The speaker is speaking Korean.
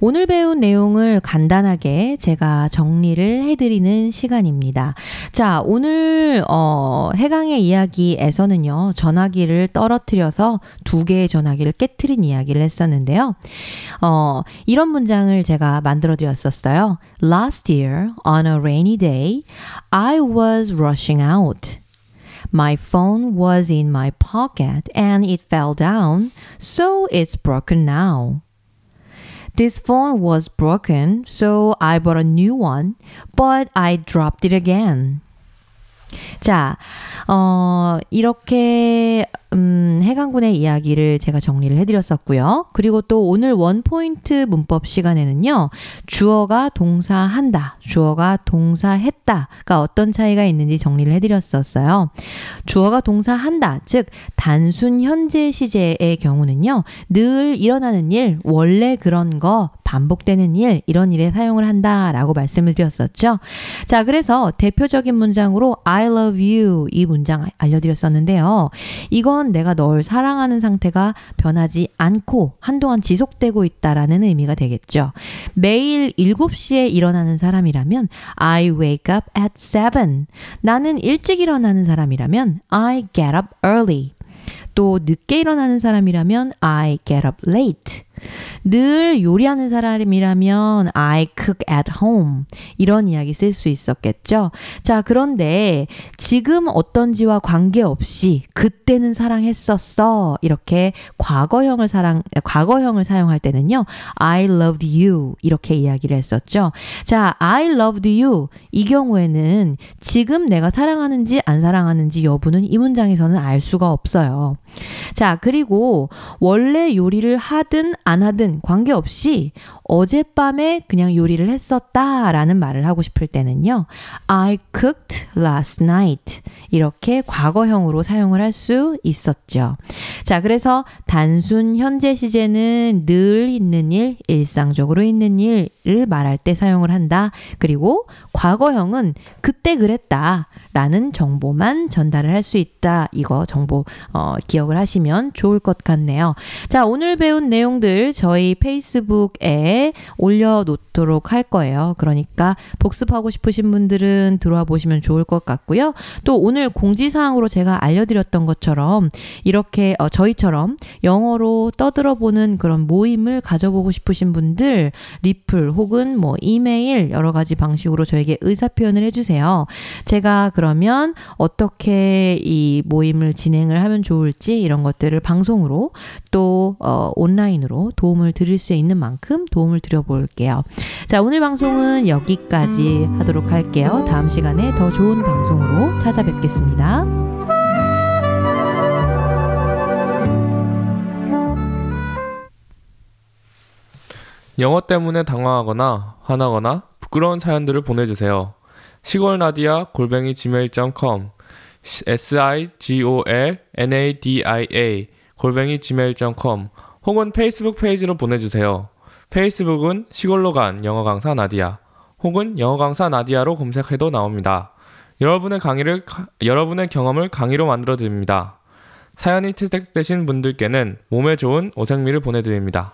오늘 배운 내용을 간단하게 제가 정리를 해드리는 시간입니다. 자, 오늘, 어, 해강의 이야기에서는요, 전화기를 떨어뜨려서 두 개의 전화기를 깨트린 이야기를 했었는데요. 어, 이런 문장을 제가 만들어 드렸었어요. Last year, on a rainy day, I was rushing out. My phone was in my pocket and it fell down, so it's broken now. This phone was broken, so I bought a new one, but I dropped it again. 자, 어, 이렇게, 음, 해강군의 이야기를 제가 정리를 해드렸었고요. 그리고 또 오늘 원포인트 문법 시간에는요, 주어가 동사 한다, 주어가 동사 했다가 어떤 차이가 있는지 정리를 해드렸었어요. 주어가 동사 한다, 즉, 단순 현재 시제의 경우는요, 늘 일어나는 일, 원래 그런 거, 반복되는 일, 이런 일에 사용을 한다 라고 말씀을 드렸었죠. 자, 그래서 대표적인 문장으로 I love you 이 문장 알려드렸었는데요. 이건 내가 널 사랑하는 상태가 변하지 않고 한동안 지속되고 있다라는 의미가 되겠죠. 매일 7시에 일어나는 사람이라면 I wake up at 7. 나는 일찍 일어나는 사람이라면 I get up early. 또 늦게 일어나는 사람이라면 I get up late. 늘 요리하는 사람이라면 I cook at home. 이런 이야기 쓸 수 있었겠죠. 자, 그런데 지금 어떤지와 관계없이 그때는 사랑했었어. 이렇게 과거형을 사랑, 과거형을 사용할 때는요. I loved you. 이렇게 이야기를 했었죠. 자, I loved you. 이 경우에는 지금 내가 사랑하는지 안 사랑하는지 여부는 이 문장에서는 알 수가 없어요. 자, 그리고 원래 요리를 하든 안 하든 관계없이 어젯밤에 그냥 요리를 했었다 라는 말을 하고 싶을 때는요. I cooked last night. 이렇게 과거형으로 사용을 할 수 있었죠. 자, 그래서 단순 현재 시제는 늘 있는 일, 일상적으로 있는 일을 말할 때 사용을 한다. 그리고 과거형은 그때 그랬다. 라는 정보만 전달을 할 수 있다. 이거 정보 어, 기억을 하시면 좋을 것 같네요. 자, 오늘 배운 내용들 저희 페이스북에 올려놓도록 할 거예요. 그러니까 복습하고 싶으신 분들은 들어와 보시면 좋을 것 같고요. 또 오늘 공지사항으로 제가 알려드렸던 것처럼 이렇게 어, 저희처럼 영어로 떠들어보는 그런 모임을 가져보고 싶으신 분들 리플 혹은 뭐 이메일 여러 가지 방식으로 저에게 의사 표현을 해주세요. 제가 그 러면 어떻게 이 모임을 진행을 하면 좋을지 이런 것들을 방송으로 또 어, 온라인으로 도움을 드릴 수 있는 만큼 도움을 드려볼게요. 자, 오늘 방송은 여기까지 하도록 할게요. 다음 시간에 더 좋은 방송으로 찾아뵙겠습니다. 영어 때문에 당황하거나 화나거나 부끄러운 사연들을 보내주세요. 시골 나디아 골뱅이 gmail.com s i g o l n a d i a 골뱅이 gmail.com 혹은 페이스북 페이지로 보내주세요. 페이스북은 시골로 간 영어 강사 나디아 혹은 영어 강사 나디아로 검색해도 나옵니다. 여러분의 강의를 여러분의 경험을 강의로 만들어 드립니다. 사연이 채택되신 분들께는 몸에 좋은 오색미를 보내드립니다.